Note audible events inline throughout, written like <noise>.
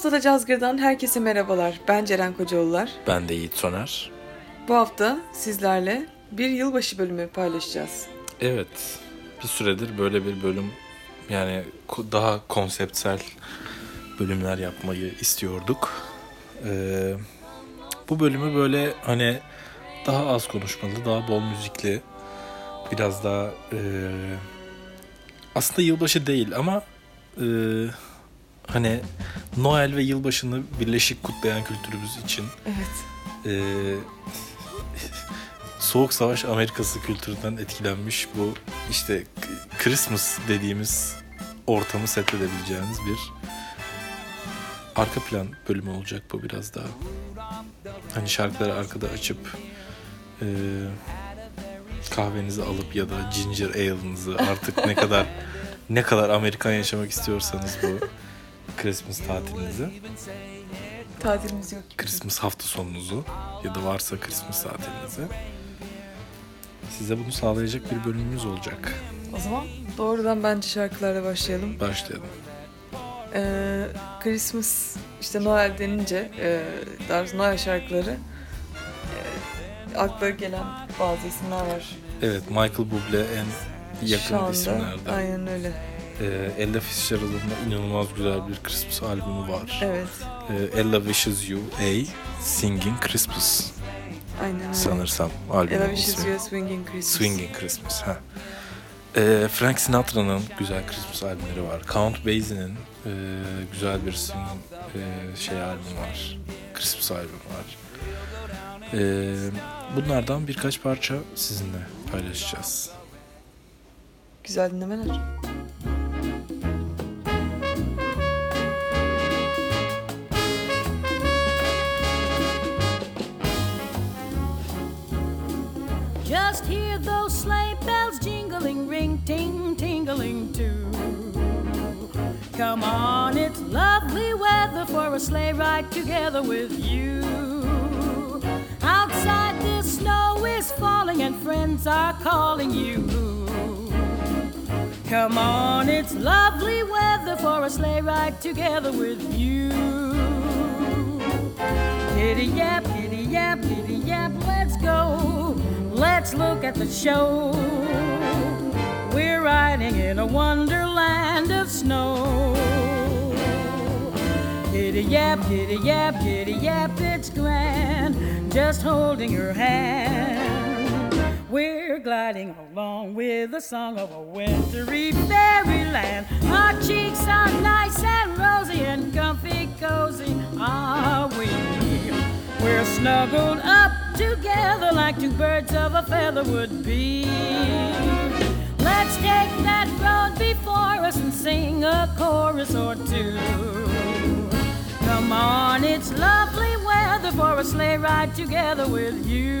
haftada Cazgır'dan herkese merhabalar. Ben Ceren Kocaoğullar. Ben de Yiğit Soner. Bu hafta sizlerle bir yılbaşı bölümü paylaşacağız. Evet, bir süredir böyle bir bölüm yani daha konseptsel bölümler yapmayı istiyorduk. Ee, bu bölümü böyle hani daha az konuşmalı, daha bol müzikli, biraz daha e, aslında yılbaşı değil ama e, hani Noel ve yılbaşını birleşik kutlayan kültürümüz için Evet. e, Soğuk Savaş Amerikası kültüründen etkilenmiş bu işte Christmas dediğimiz ortamı set edebileceğiniz bir arka plan bölümü olacak bu biraz daha. Hani şarkıları arkada açıp e, kahvenizi alıp ya da ginger ale'ınızı artık ne kadar ne kadar Amerikan yaşamak istiyorsanız bu Christmas tatilinizi Tatilimiz yok. Christmas hafta sonunuzu ya da varsa Christmas tatilinizi size bunu sağlayacak bir bölümümüz olacak. O zaman doğrudan bence şarkılarla başlayalım. Başlayalım. Ee, Christmas, işte Noel denince, e, daha doğrusu Noel şarkıları e, akla gelen bazı isimler var. Evet Michael Bublé en yakın Şu anda. isimlerden. Aynen öyle. Ee, Ella Fitzgerald'ın inanılmaz güzel bir Christmas albümü var. Evet. Ee, Ella Wishes You A Singing Christmas Aynen öyle. sanırsam albümün Ella Wishes ismi. You a Swinging Christmas. Swinging Christmas. Ha. Ee, Frank Sinatra'nın güzel Christmas albümleri var. Count Basie'nin e, güzel bir swing e, şey albümü var. Christmas albümü var. Ee, bunlardan birkaç parça sizinle paylaşacağız. Güzel dinlemeler. Come on, it's lovely weather for a sleigh ride together with you. Outside the snow is falling and friends are calling you. Come on, it's lovely weather for a sleigh ride together with you. Giddy yap, giddy yap, giddy yap, let's go. Let's look at the show. Riding in a wonderland of snow. Giddy yap, giddy yap, giddy yap, it's grand. Just holding your hand. We're gliding along with the song of a wintry fairyland. Our cheeks are nice and rosy and comfy cozy, are we? We're snuggled up together like two birds of a feather would be. Take that road before us and sing a chorus or two. Come on, it's lovely weather for a sleigh ride together with you.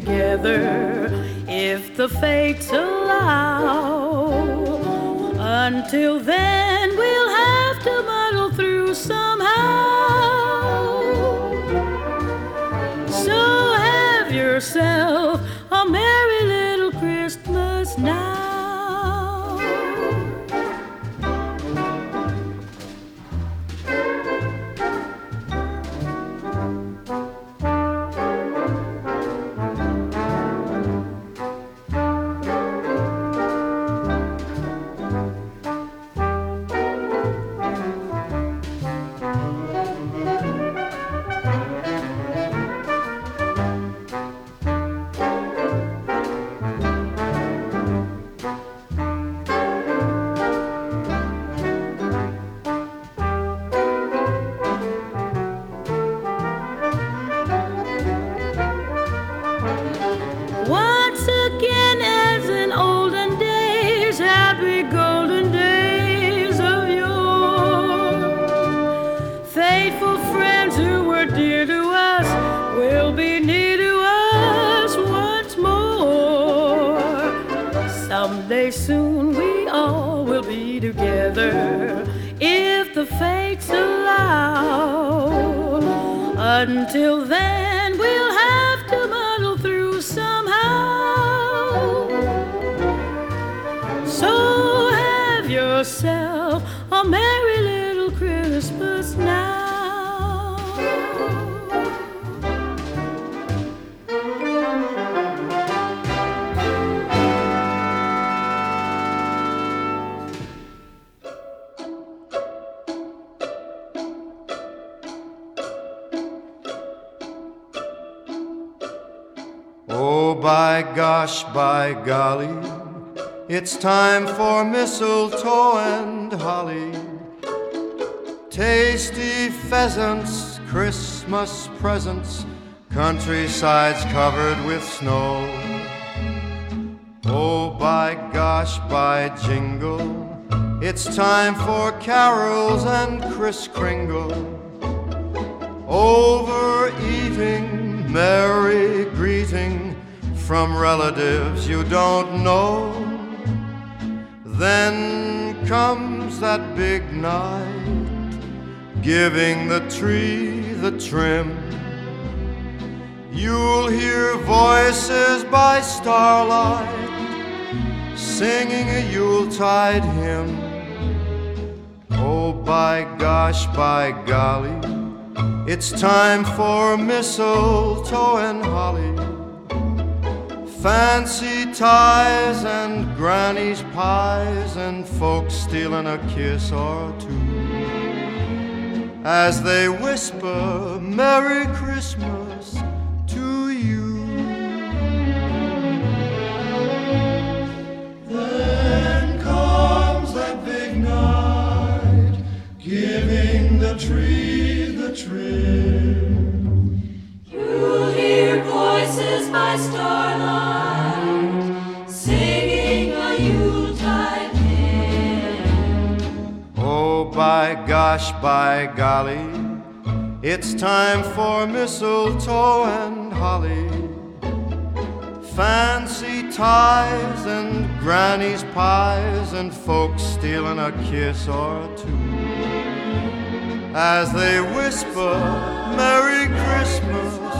Together if the fates allow. Until then, we'll have to muddle through somehow. So have yourself it's time for mistletoe and holly. Tasty pheasants, Christmas presents, countrysides covered with snow. Oh, by gosh, by jingle, it's time for carols and Kris Kringle. Overeating, merry greeting from relatives you don't know. Then comes that big night, giving the tree the trim. You'll hear voices by starlight singing a Yuletide hymn. Oh, by gosh, by golly, it's time for mistletoe and holly. Fancy ties and granny's pies and folks stealing a kiss or two as they whisper Merry Christmas to you. Then comes that big night, giving the tree the trim. Oh, by gosh, by golly, it's time for mistletoe and holly. Fancy ties and granny's pies and folks stealing a kiss or two. As they whisper Merry Christmas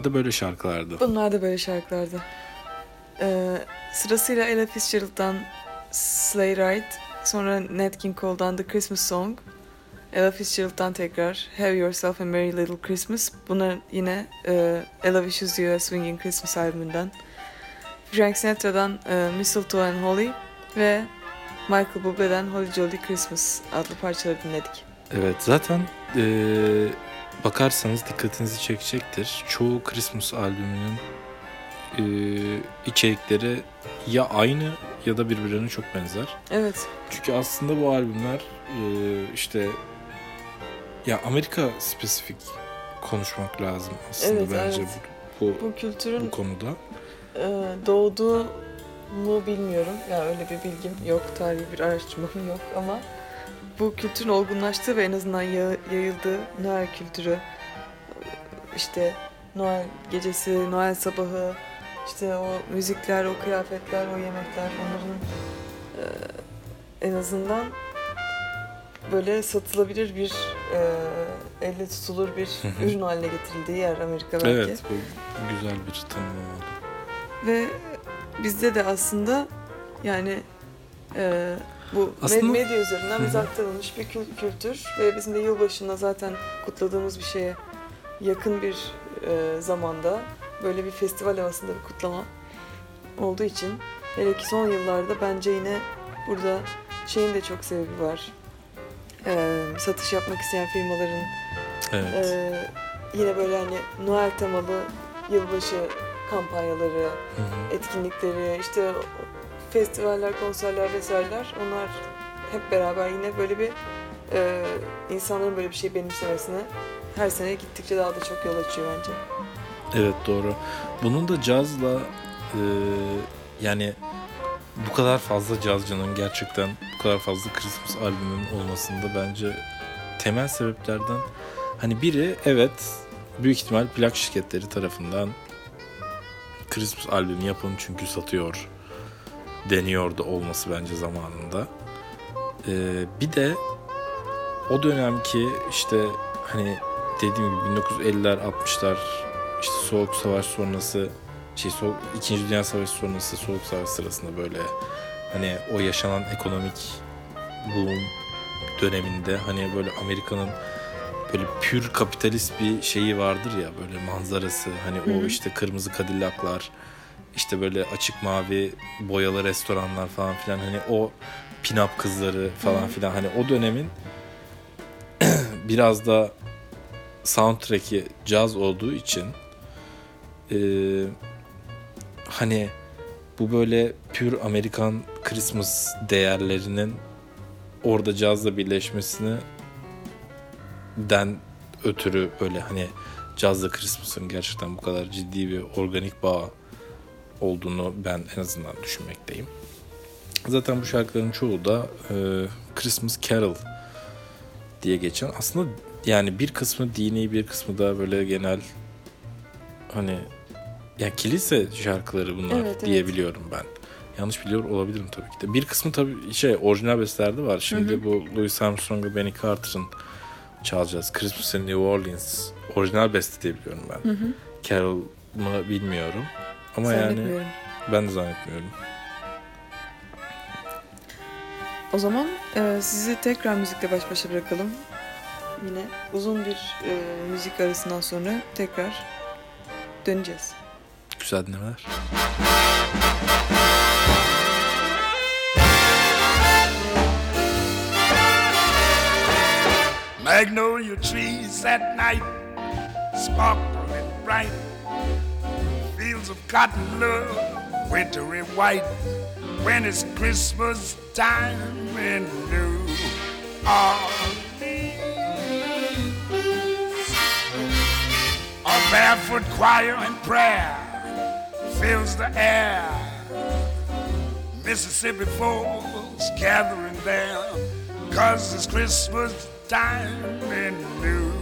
Bunlar da böyle şarkılardı. Bunlar da böyle şarkılardı. Ee, sırasıyla Ella Fitzgerald'dan Sleigh Ride, sonra Nat King Cole'dan The Christmas Song, Ella Fitzgerald'dan tekrar Have Yourself a Merry Little Christmas. Bunlar yine e, Ella Wishes You a Swinging Christmas albümünden. Frank Sinatra'dan e, Mistletoe and Holly ve Michael Bublé'den Holly Jolly Christmas adlı parçaları dinledik. Evet zaten eee, bakarsanız dikkatinizi çekecektir. Çoğu Christmas albümünün eee, içerikleri ya aynı ya da birbirlerine çok benzer. Evet, Çünkü aslında bu albümler eee, işte ya Amerika spesifik konuşmak lazım aslında Evet, bence evet. bu, bu, bu kültürün bu konuda. e, doğduğu mu bilmiyorum. Ya öyle bir bilgim yok, tarihi bir araştırmam yok ama bu kültürün olgunlaştığı ve en azından ya- yayıldığı Noel kültürü, işte Noel gecesi, Noel sabahı, işte o müzikler, o kıyafetler, o yemekler onların e, en azından böyle satılabilir bir e, elle tutulur bir ürün haline getirildiği yer Amerika belki. Evet bu güzel bir tanım oldu. Ve bizde de aslında yani e, bu Aslında- med- medya üzerinden bize aktarılmış bir kül- kültür ve bizim de yılbaşında zaten kutladığımız bir şeye yakın bir e, zamanda böyle bir festival havasında bir kutlama olduğu için hele ki son yıllarda bence yine burada şeyin de çok sebebi var. E, satış yapmak isteyen firmaların Evet. ee, yine böyle hani Noel temalı yılbaşı kampanyaları, Hı hı. etkinlikleri, işte festivaller, konserler vesaireler onlar hep beraber yine böyle bir e, insanların böyle bir şey benimsemesine her sene gittikçe daha da çok yol açıyor bence. Evet doğru. Bunun da cazla e, yani bu kadar fazla cazcının gerçekten bu kadar fazla Christmas albümünün olmasında bence temel sebeplerden hani biri evet büyük ihtimal plak şirketleri tarafından Christmas albümü yapın çünkü satıyor deniyor da olması bence zamanında. E, bir de o dönemki işte hani dediğim gibi 1950'ler 60'lar işte Soğuk Savaş sonrası şey Soğuk, İkinci Dünya Savaşı sonrası Soğuk Savaş sırasında böyle hani o yaşanan ekonomik boom döneminde hani böyle Amerika'nın böyle pür kapitalist bir şeyi vardır ya böyle manzarası hani Hı o işte kırmızı kadillaklar işte böyle açık mavi boyalı restoranlar falan filan hani o pinap kızları falan filan hani o dönemin <clears throat> biraz da soundtrack'i caz olduğu için eee, hani bu böyle pür Amerikan Christmas değerlerinin orada cazla birleşmesini den ötürü böyle hani cazla Christmas'ın gerçekten bu kadar ciddi bir organik bağ olduğunu ben en azından düşünmekteyim. Zaten bu şarkıların çoğu da eee, Christmas Carol diye geçen aslında yani bir kısmı dini bir kısmı da böyle genel hani ya kilise şarkıları bunlar Evet, evet. diyebiliyorum ben. Yanlış biliyor olabilirim tabii ki de. Bir kısmı tabii şey orijinal bestelerde var. Şimdi Hı hı. bu Louis Armstrong ve Benny Carter'ın çalacağız. Christmas in New Orleans. Orijinal beste diye biliyorum ben. Hı hı. Carol mı bilmiyorum. Ama yani ben de zannetmiyorum. O zaman e, sizi tekrar müzikle baş başa bırakalım. Yine uzun bir e, müzik arasından sonra tekrar döneceğiz. Güzel dinlemeler. Magnolia trees at night sparkle and bright. Cotton love, wintry white. When it's Christmas time in New Orleans. A barefoot choir and prayer fills the air. Mississippi folks gathering there, cause it's Christmas time in New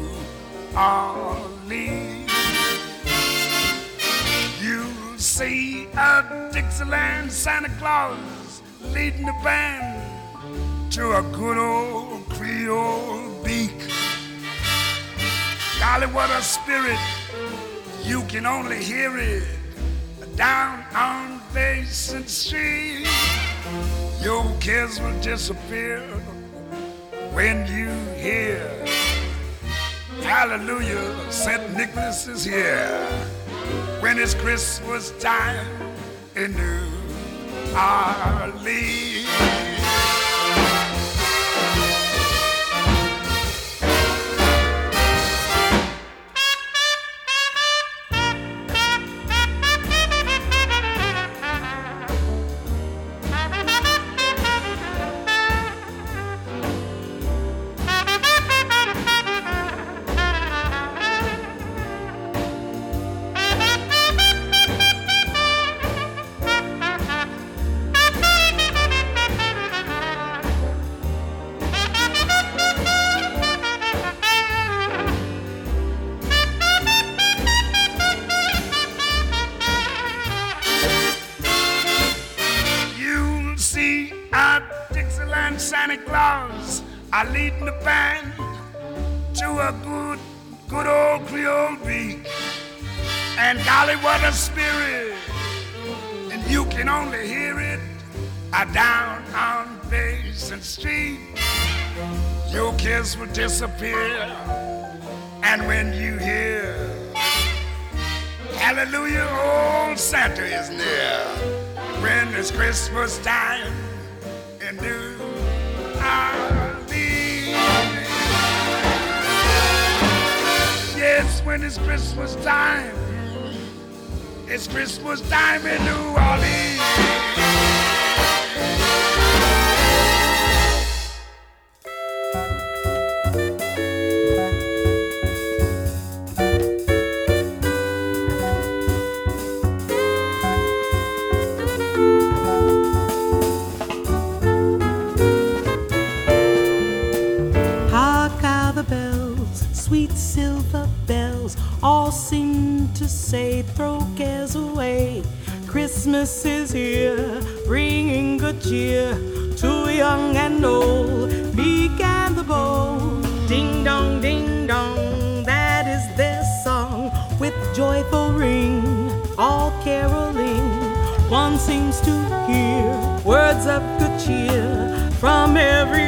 Orleans. see a Dixieland Santa Claus leading the band to a good old Creole beak. Golly, what a spirit! You can only hear it down on Basin Street. Your kids will disappear when you hear. Hallelujah, St. Nicholas is here when it's Christmas time in New Orleans. Christmas time in New Orleans. Yes, when it's Christmas time, it's Christmas time in New Orleans. of good cheer from every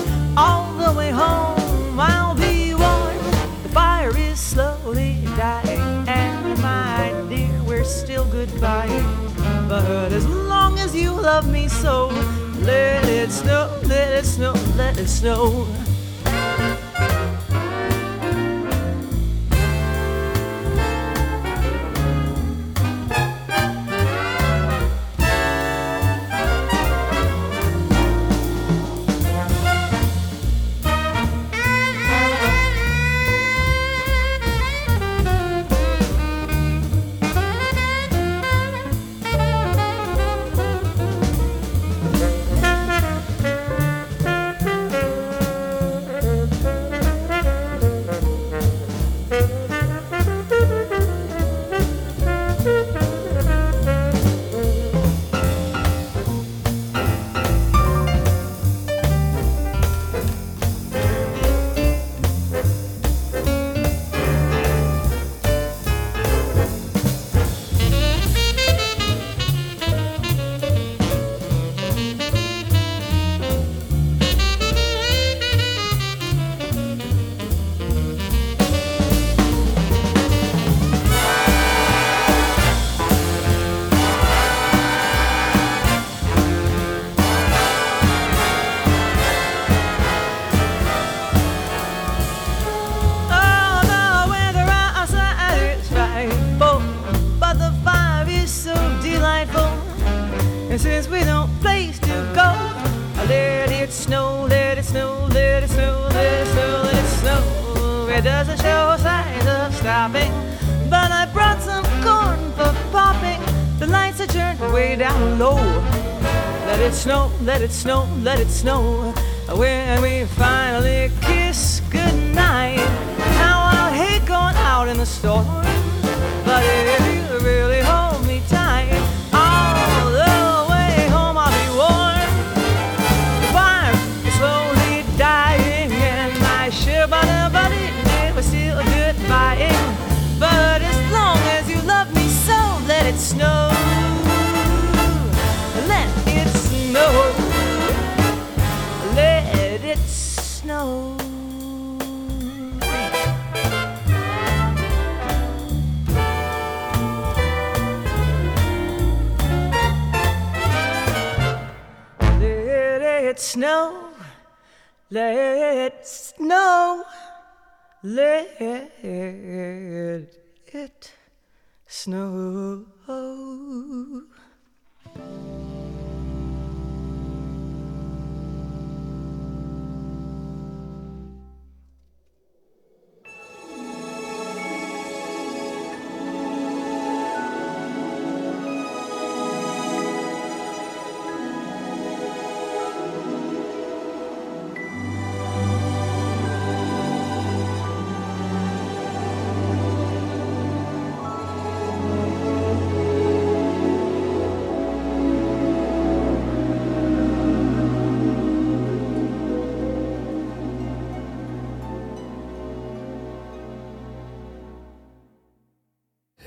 all the way home I'll be warm. The fire is slowly dying, and my dear, we're still goodbye. But as long as you love me so, let it snow, let it snow, let it snow. It snow, let it snow, let it snow. When we finally kiss goodnight. Now I hate going out in the storm, but if snow. Let snow. Let it snow.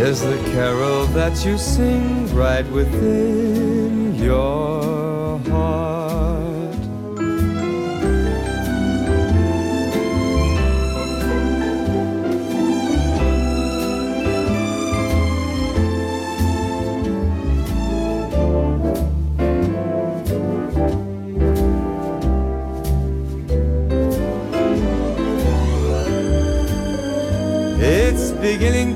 is the carol that you sing right within your heart. It's beginning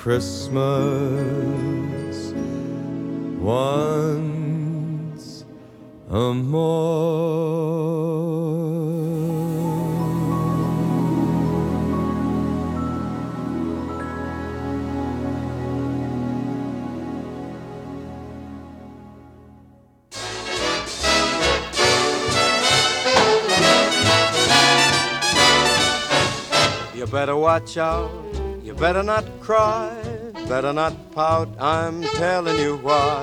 Christmas once a more. You better watch out, you better not cry, better not pout, I'm telling you why.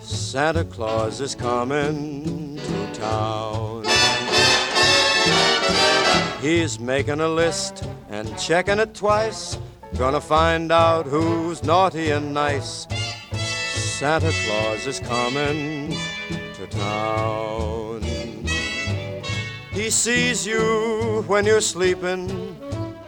Santa Claus is coming to town. He's making a list and checking it twice, gonna find out who's naughty and nice. Santa Claus is coming to town. He sees you when you're sleeping.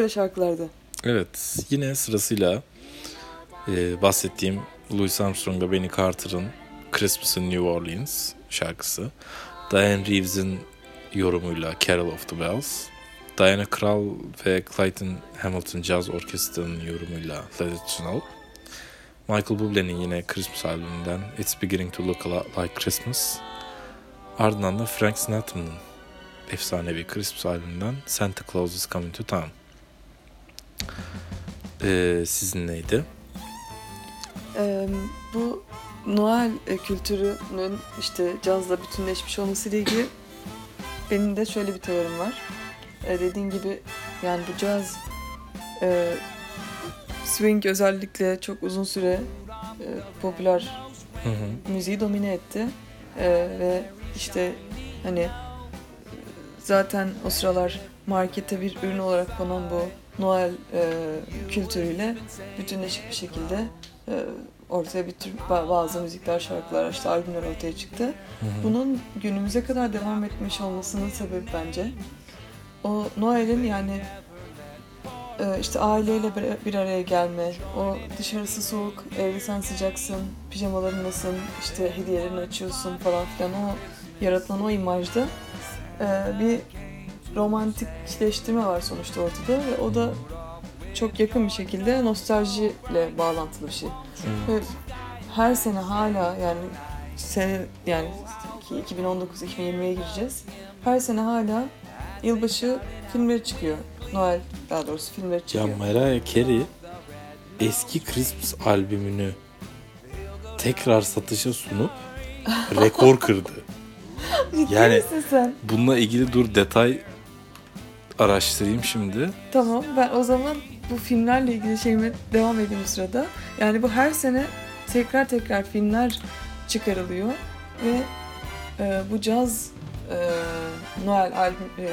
Böyle şarkılardı. Evet, yine sırasıyla e, bahsettiğim Louis Armstrong'la Benny Carter'ın Christmas in New Orleans şarkısı. Diane Reeves'in yorumuyla Carol of the Bells. Diana Krall ve Clayton Hamilton Jazz Orkestra'nın yorumuyla Let It Snow. Michael Bublé'nin yine Christmas albümünden It's Beginning to Look Like Christmas. Ardından da Frank Sinatra'nın efsanevi Christmas albümünden Santa Claus is Coming to Town. Ee, sizin neydi? Ee, bu Noel e, kültürünün işte cazla bütünleşmiş olmasıyla ilgili benim de şöyle bir teorim var. Ee, dediğin gibi yani bu caz e, swing özellikle çok uzun süre e, popüler Hı hı. müziği domine etti. Ee, ve işte hani zaten o sıralar markete bir ürün olarak konan bu Noel e, kültürüyle bütünleşik bir şekilde e, ortaya bir tür ba- bazı müzikler, şarkılar, işte albümler ortaya çıktı. Bunun günümüze kadar devam etmiş olmasının sebebi bence o Noel'in yani e, işte aileyle bir, bir araya gelme, o dışarısı soğuk, evde sen sıcaksın, pijamalarındasın, işte hediyelerini açıyorsun falan filan o yaratılan o imajda e, bir romantikleştirme var sonuçta ortada ve o da çok yakın bir şekilde nostaljiyle bağlantılı bir şey. Ve her sene hala yani sene yani 2019-2020'ye gireceğiz. Her sene hala yılbaşı filmleri çıkıyor. Noel daha doğrusu filmleri Ya çıkıyor. Mariah Carey eski Christmas albümünü tekrar satışa sunup <laughs> rekor kırdı. Yani-? Bununla ilgili dur detay araştırayım şimdi. Tamam ben o zaman bu filmlerle ilgili şeyime devam edeyim sırada. Yani bu her sene tekrar tekrar filmler çıkarılıyor ve e, bu caz e, Noel albüm e,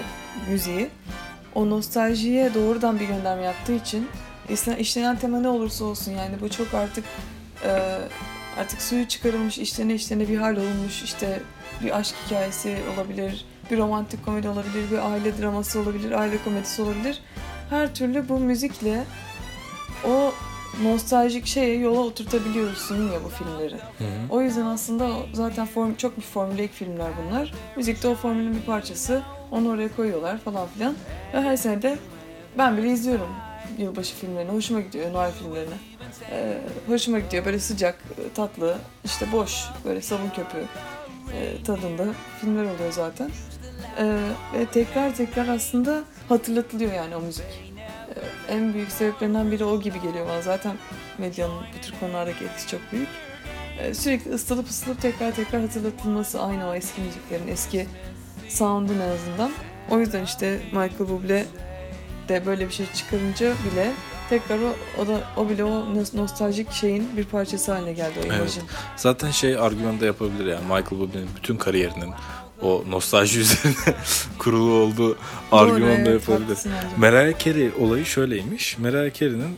müziği o nostaljiye doğrudan bir gönderme yaptığı için işlenen tema ne olursa olsun yani bu çok artık e, artık suyu çıkarılmış işlene işlene bir hal olmuş işte bir aşk hikayesi olabilir bir romantik komedi olabilir, bir aile draması olabilir, aile komedisi olabilir. Her türlü bu müzikle o nostaljik şeye yola oturtabiliyorsun ya bu filmleri. O yüzden aslında zaten form, çok bir formülik filmler bunlar. Müzik de o formülün bir parçası. Onu oraya koyuyorlar falan filan. Ve her sene de ben bile izliyorum yılbaşı filmlerini. Hoşuma gidiyor Noel filmlerini. Ee, hoşuma gidiyor böyle sıcak, tatlı, işte boş, böyle sabun köpüğü e, tadında filmler oluyor zaten. Ee, ve tekrar tekrar aslında hatırlatılıyor yani o müzik. Ee, en büyük sebeplerinden biri o gibi geliyor bana. Zaten medyanın bu tür konulardaki etkisi çok büyük. Ee, sürekli ısıtılıp ısıtılıp tekrar tekrar hatırlatılması aynı o eski müziklerin, eski sound'un en azından. O yüzden işte Michael Bublé de böyle bir şey çıkarınca bile tekrar o, o da o bile o nos- nostaljik şeyin bir parçası haline geldi o Evet. imajın. Zaten şey argüman da yapabilir yani Michael Bublé'nin bütün kariyerinin o nostalji <laughs> üzerine kurulu olduğu argüman da evet, yapabilir. haklısın bence. Mariah Carey olayı şöyleymiş. Mariah Carey'nin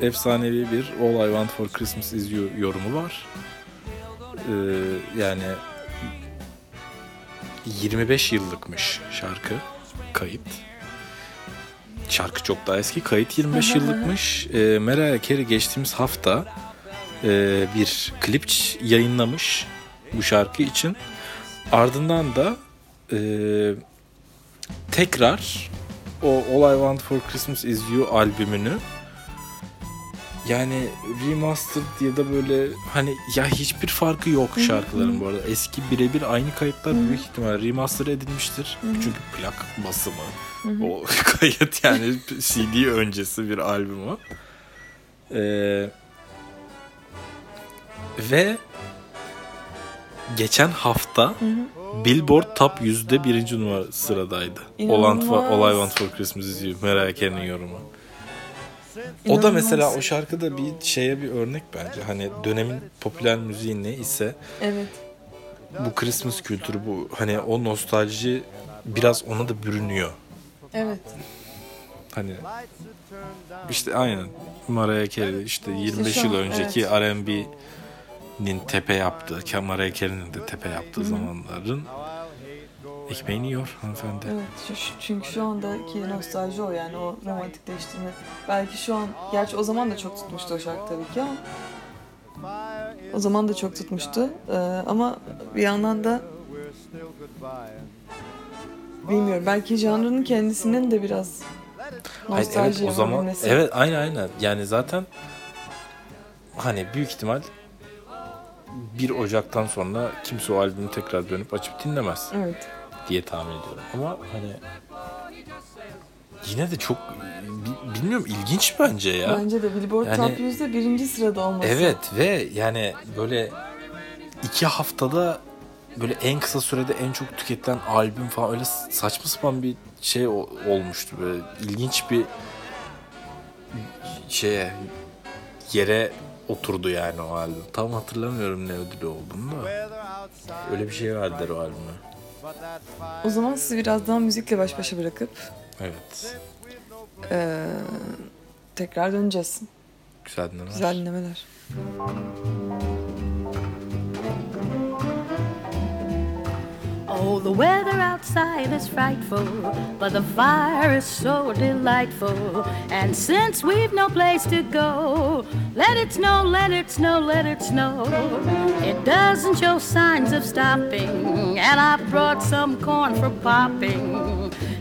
efsanevi bir All I Want For Christmas Is You yorumu var. Ee, yani 25 yıllıkmış şarkı kayıt. Şarkı çok daha eski. Kayıt 25 yıllıkmış. Ee, Mariah Carey geçtiğimiz hafta e, bir klip yayınlamış bu şarkı için. Ardından da e, tekrar o All I Want For Christmas Is You albümünü yani remastered diye da böyle hani ya hiçbir farkı yok şarkıların bu arada. Eski birebir aynı kayıtlar büyük ihtimal remaster edilmiştir. Çünkü plak basımı o <laughs> kayıt yani CD öncesi bir albüm o. Ee, ve geçen hafta Billboard Top 100'de birinci numara sıradaydı. For, All I Want For Christmas Is You. Mariah Carey'nin yorumu. O da mesela İnanılmaz. o şarkıda bir şeye bir örnek bence. Hani dönemin popüler müziği ne ise Evet. bu Christmas kültürü bu hani o nostalji biraz ona da bürünüyor. Evet. Hani işte aynen Mariah Carey işte 25 şu yıl an, önceki evet. R&B'nin tepe yaptığı, Mariah Carey'nin de tepe yaptığı zamanların ekmeğini yiyor hanımefendi. Evet. Şu- çünkü şu andaki nostalji o yani o romantikleştirme. Belki şu an, gerçi o zaman da çok tutmuştu o şarkı tabii ki ama o zaman da çok tutmuştu. Ee, ama bir yandan da bilmiyorum. Belki janrının kendisinin de biraz Hayır, nostalji evet o zaman yapabilmesi. evet aynen aynen yani zaten hani büyük ihtimal 1 Ocak'tan sonra kimse o albümü tekrar dönüp açıp dinlemez Evet. diye tahmin ediyorum. Ama hani yine de çok bi- bilmiyorum ilginç bence ya. Bence de Billboard Yani- Top 100'de birinci sırada olması. Evet ve yani böyle iki haftada böyle en kısa sürede en çok tüketilen albüm falan öyle saçma sapan bir şey olmuştu böyle ilginç bir şeye yere oturdu yani o albüm. Tam hatırlamıyorum ne ödülü olduğunu da. Öyle bir şey verdiler o albüme. O zaman sizi biraz daha müzikle baş başa bırakıp Evet. eee, tekrar döneceğiz. Güzel dinlemeler. Güzel dinlemeler. Oh, the weather outside is frightful, but the fire is so delightful. And since we've no place to go, let it snow, let it snow, let it snow. It doesn't show signs of stopping, and I've brought some corn for popping.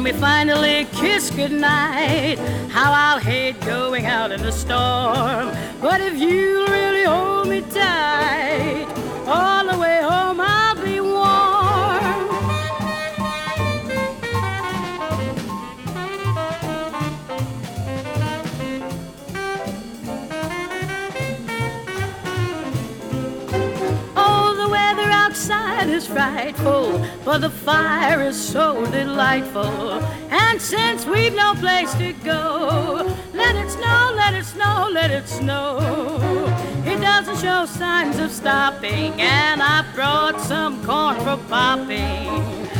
When we finally kiss goodnight, how I'll hate going out in the storm. But if you really hold me tight, all the way home I'll frightful, but the fire is so delightful. And since we've no place to go, let it snow, let it snow, let it snow. It doesn't show signs of stopping, and I've brought some corn for popping.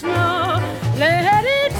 snow, let it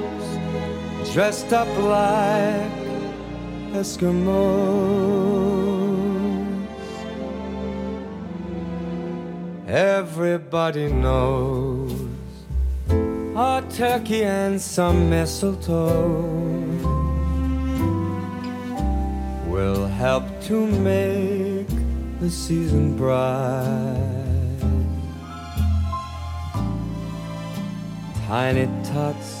dressed up like Eskimos. Everybody knows a turkey and some mistletoe will help to make the season bright. Tiny tots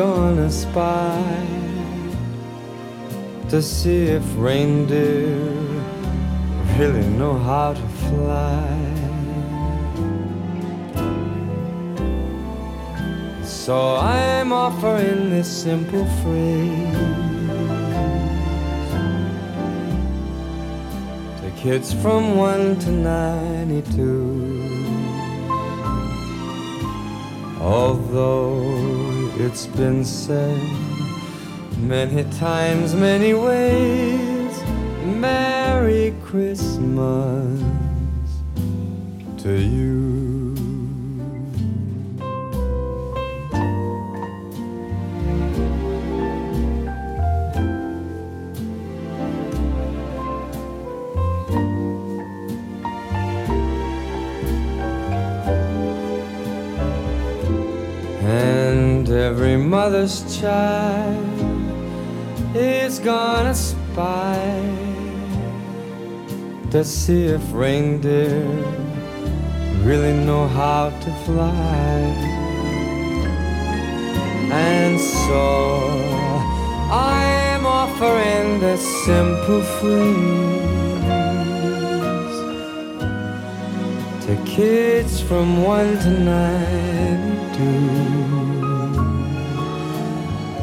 gonna spy to see if reindeer really know how to fly. So I'm offering this simple phrase to kids from 1 to 92. Although it's been said many times, many ways, Merry Christmas to you. Every mother's child is gonna spy to see if reindeer really know how to fly. And so I'm offering this simple phrase to kids from 1 to 92.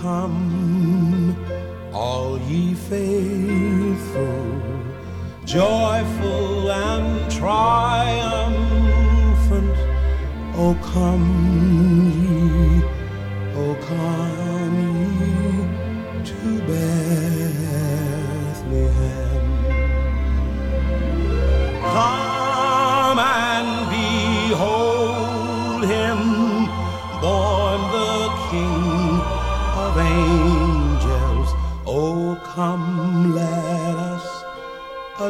come, all ye faithful, joyful and triumphant. Oh, come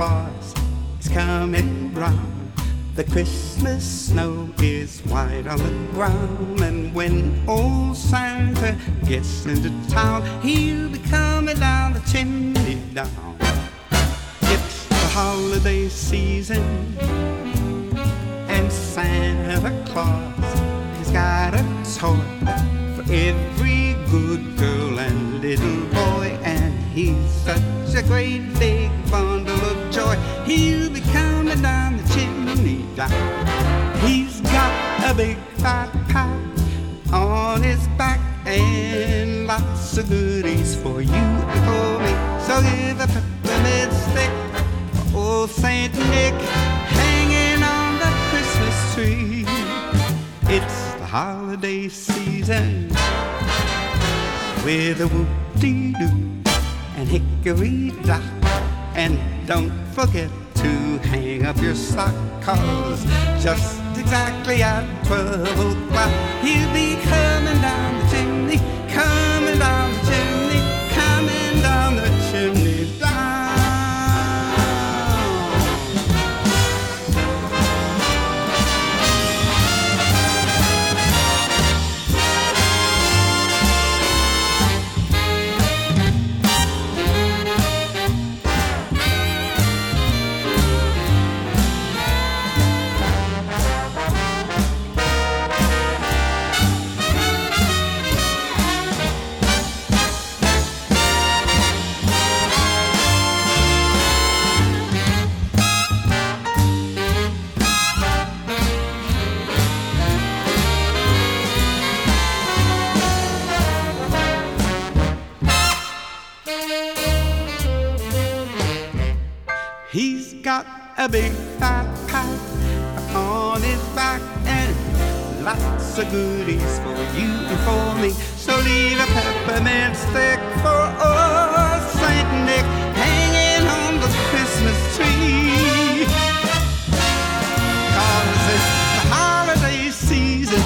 Claus is coming round. The Christmas snow is white on the ground, and when old Santa gets into town, he'll be coming down the chimney down. It's the holiday season, and Santa Claus has got a toy for every good girl and little boy, and he's such a great He's got a big fat pack on his back and lots of goodies for you and for me. So give a peppermint stick for old Saint Nick hanging on the Christmas tree. It's the holiday season with a whoop-dee-doo and hickory-dock. And don't forget to hang up your sock, cause just exactly at 12 o'clock, he'll be coming down the chimney, a big fat pack on his back and lots of goodies for you and for me. So leave a peppermint stick for old Saint Nick hanging on the Christmas tree. Cause it's the holiday season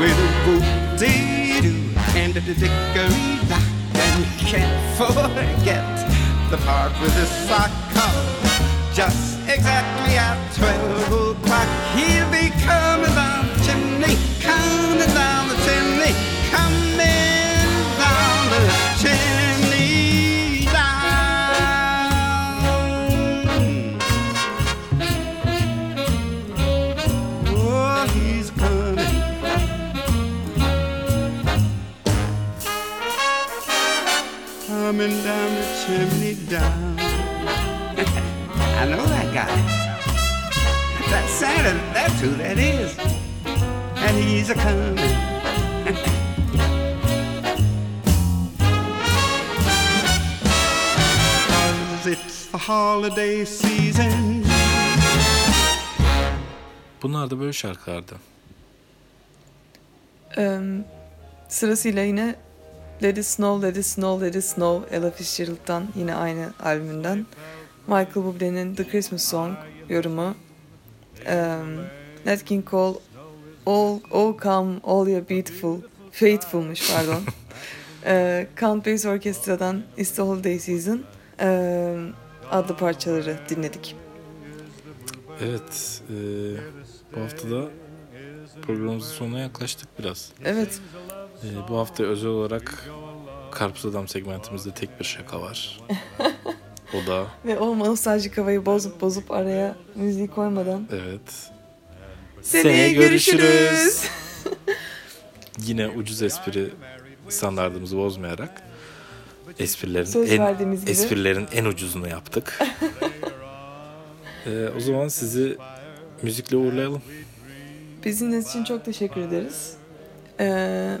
with a whoop-dee-doo and a dickory-dock and you can't forget the part with the sock collar. Just exactly at 12 o'clock, he'll be coming down the chimney, coming down holiday season. Bunlar da böyle şarkılardı. Eee, sırasıyla yine Let It Snow, Let It Snow, Let It Snow Ella Fitzgerald'dan yine aynı albümünden Michael Bublé'nin The Christmas Song yorumu eee Nat King Cole All, All Come, All You Beautiful Faithful'muş pardon <laughs> Eee Count Basie Orkestra'dan It's the Holiday Season eee adlı parçaları dinledik. Evet, e, bu hafta da programımızın sonuna yaklaştık biraz. Evet. E, bu hafta özel olarak Karpuz Adam segmentimizde tek bir şaka var. <laughs> o da Ve o nostaljik havayı bozup bozup araya müziği koymadan. evet. Seneye görüşürüz. <laughs> Yine ucuz espri standartımızı bozmayarak esprilerin Söz en verdiğimiz gibi. esprilerin en ucuzunu yaptık. <laughs> E, o zaman sizi müzikle uğurlayalım. Biz dinlediğiniz için çok teşekkür ederiz. Ee,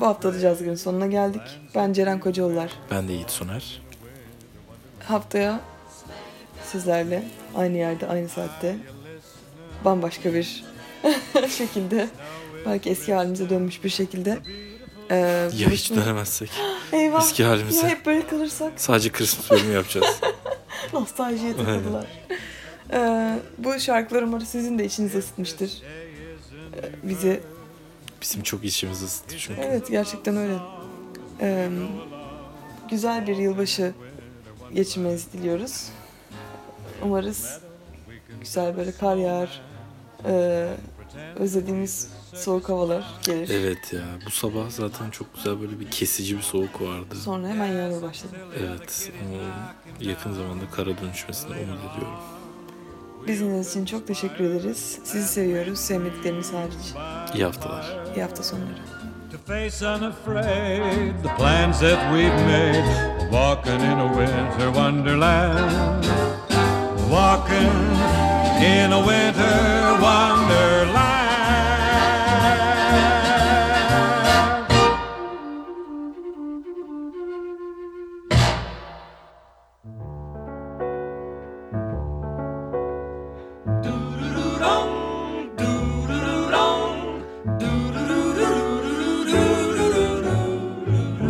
bu hafta da Caz Günü sonuna geldik. Ben Ceren Kocaoğullar. Ben de Yiğit Soner. Haftaya sizlerle aynı yerde, aynı saatte bambaşka bir <laughs> şekilde belki eski halimize dönmüş bir şekilde ee, Ya hiç dönemezsek. Eyvah. Eski halimize. Ya hep böyle kalırsak Sadece Christmas bölümü yapacağız. <laughs> nostaljiye takıldılar. Ee, bu şarkılar umarım sizin de içinizi ısıtmıştır. Ee, bizi Bizim çok içimizi ısıttı çünkü. Evet gerçekten öyle. Ee, güzel bir yılbaşı geçirmenizi diliyoruz. Umarız güzel böyle kar yağar. ee, özlediğimiz soğuk havalar gelir. Evet ya bu sabah zaten çok güzel böyle bir kesici bir soğuk vardı. Sonra hemen yağmur başladı. Evet ama yakın zamanda kara dönüşmesini umut ediyorum. Biz dinlediğiniz için çok teşekkür ederiz. Sizi seviyoruz. Sevmediklerimiz hariç. İyi haftalar. İyi hafta sonları. to face unafraid the plans that we've made. Walking in a winter wonderland. Walking in a winter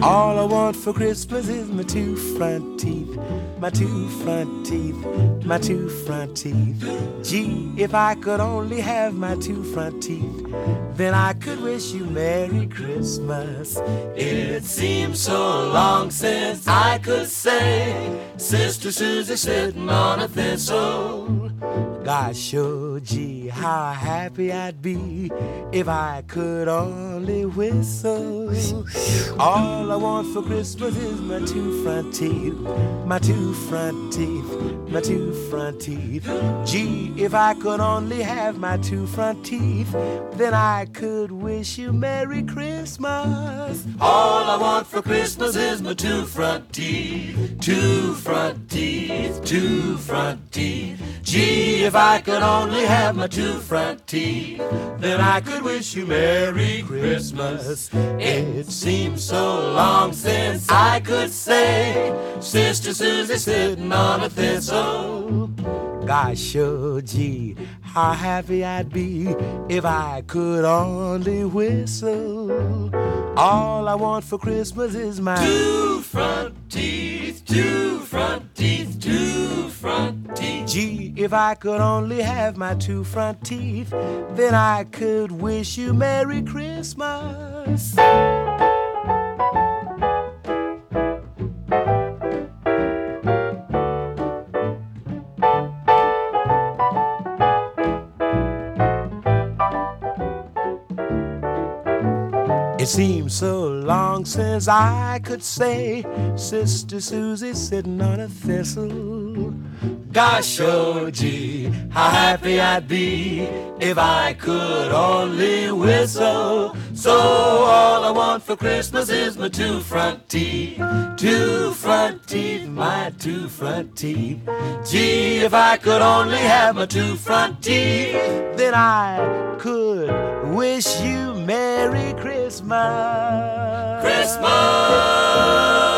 All I want for Christmas is my two front teeth, my two front teeth, my two front teeth. Gee, if I could only have my two front teeth, then I could wish you Merry Christmas. It seems so long since I could say, Sister Susie sitting on a thistle. Gosh, oh gee, how happy I'd be if I could only whistle. All I want for Christmas is my two front teeth, my two front teeth, my two front teeth. Gee, if I could only have my two front teeth, then I could wish you Merry Christmas. All I want for Christmas is my two front teeth, two front teeth, two front teeth. Gee, if I could only have my two front teeth, then I could wish you Merry Christmas. It seems so long since I could say, Sister Susie sitting on a thistle. Gosh, oh gee, how happy I'd be if I could only whistle. All I want for Christmas is my two front teeth, two front teeth, two front teeth. Gee, if I could only have my two front teeth, then I could wish you Merry Christmas. Seems so long since I could say, Sister Susie sitting on a thistle. Gosh, oh gee, how happy I'd be if I could only whistle. So all I want for Christmas is my two front teeth, two front teeth, my two front teeth. Gee, if I could only have my two front teeth, then I could wish you Merry Christmas. Christmas!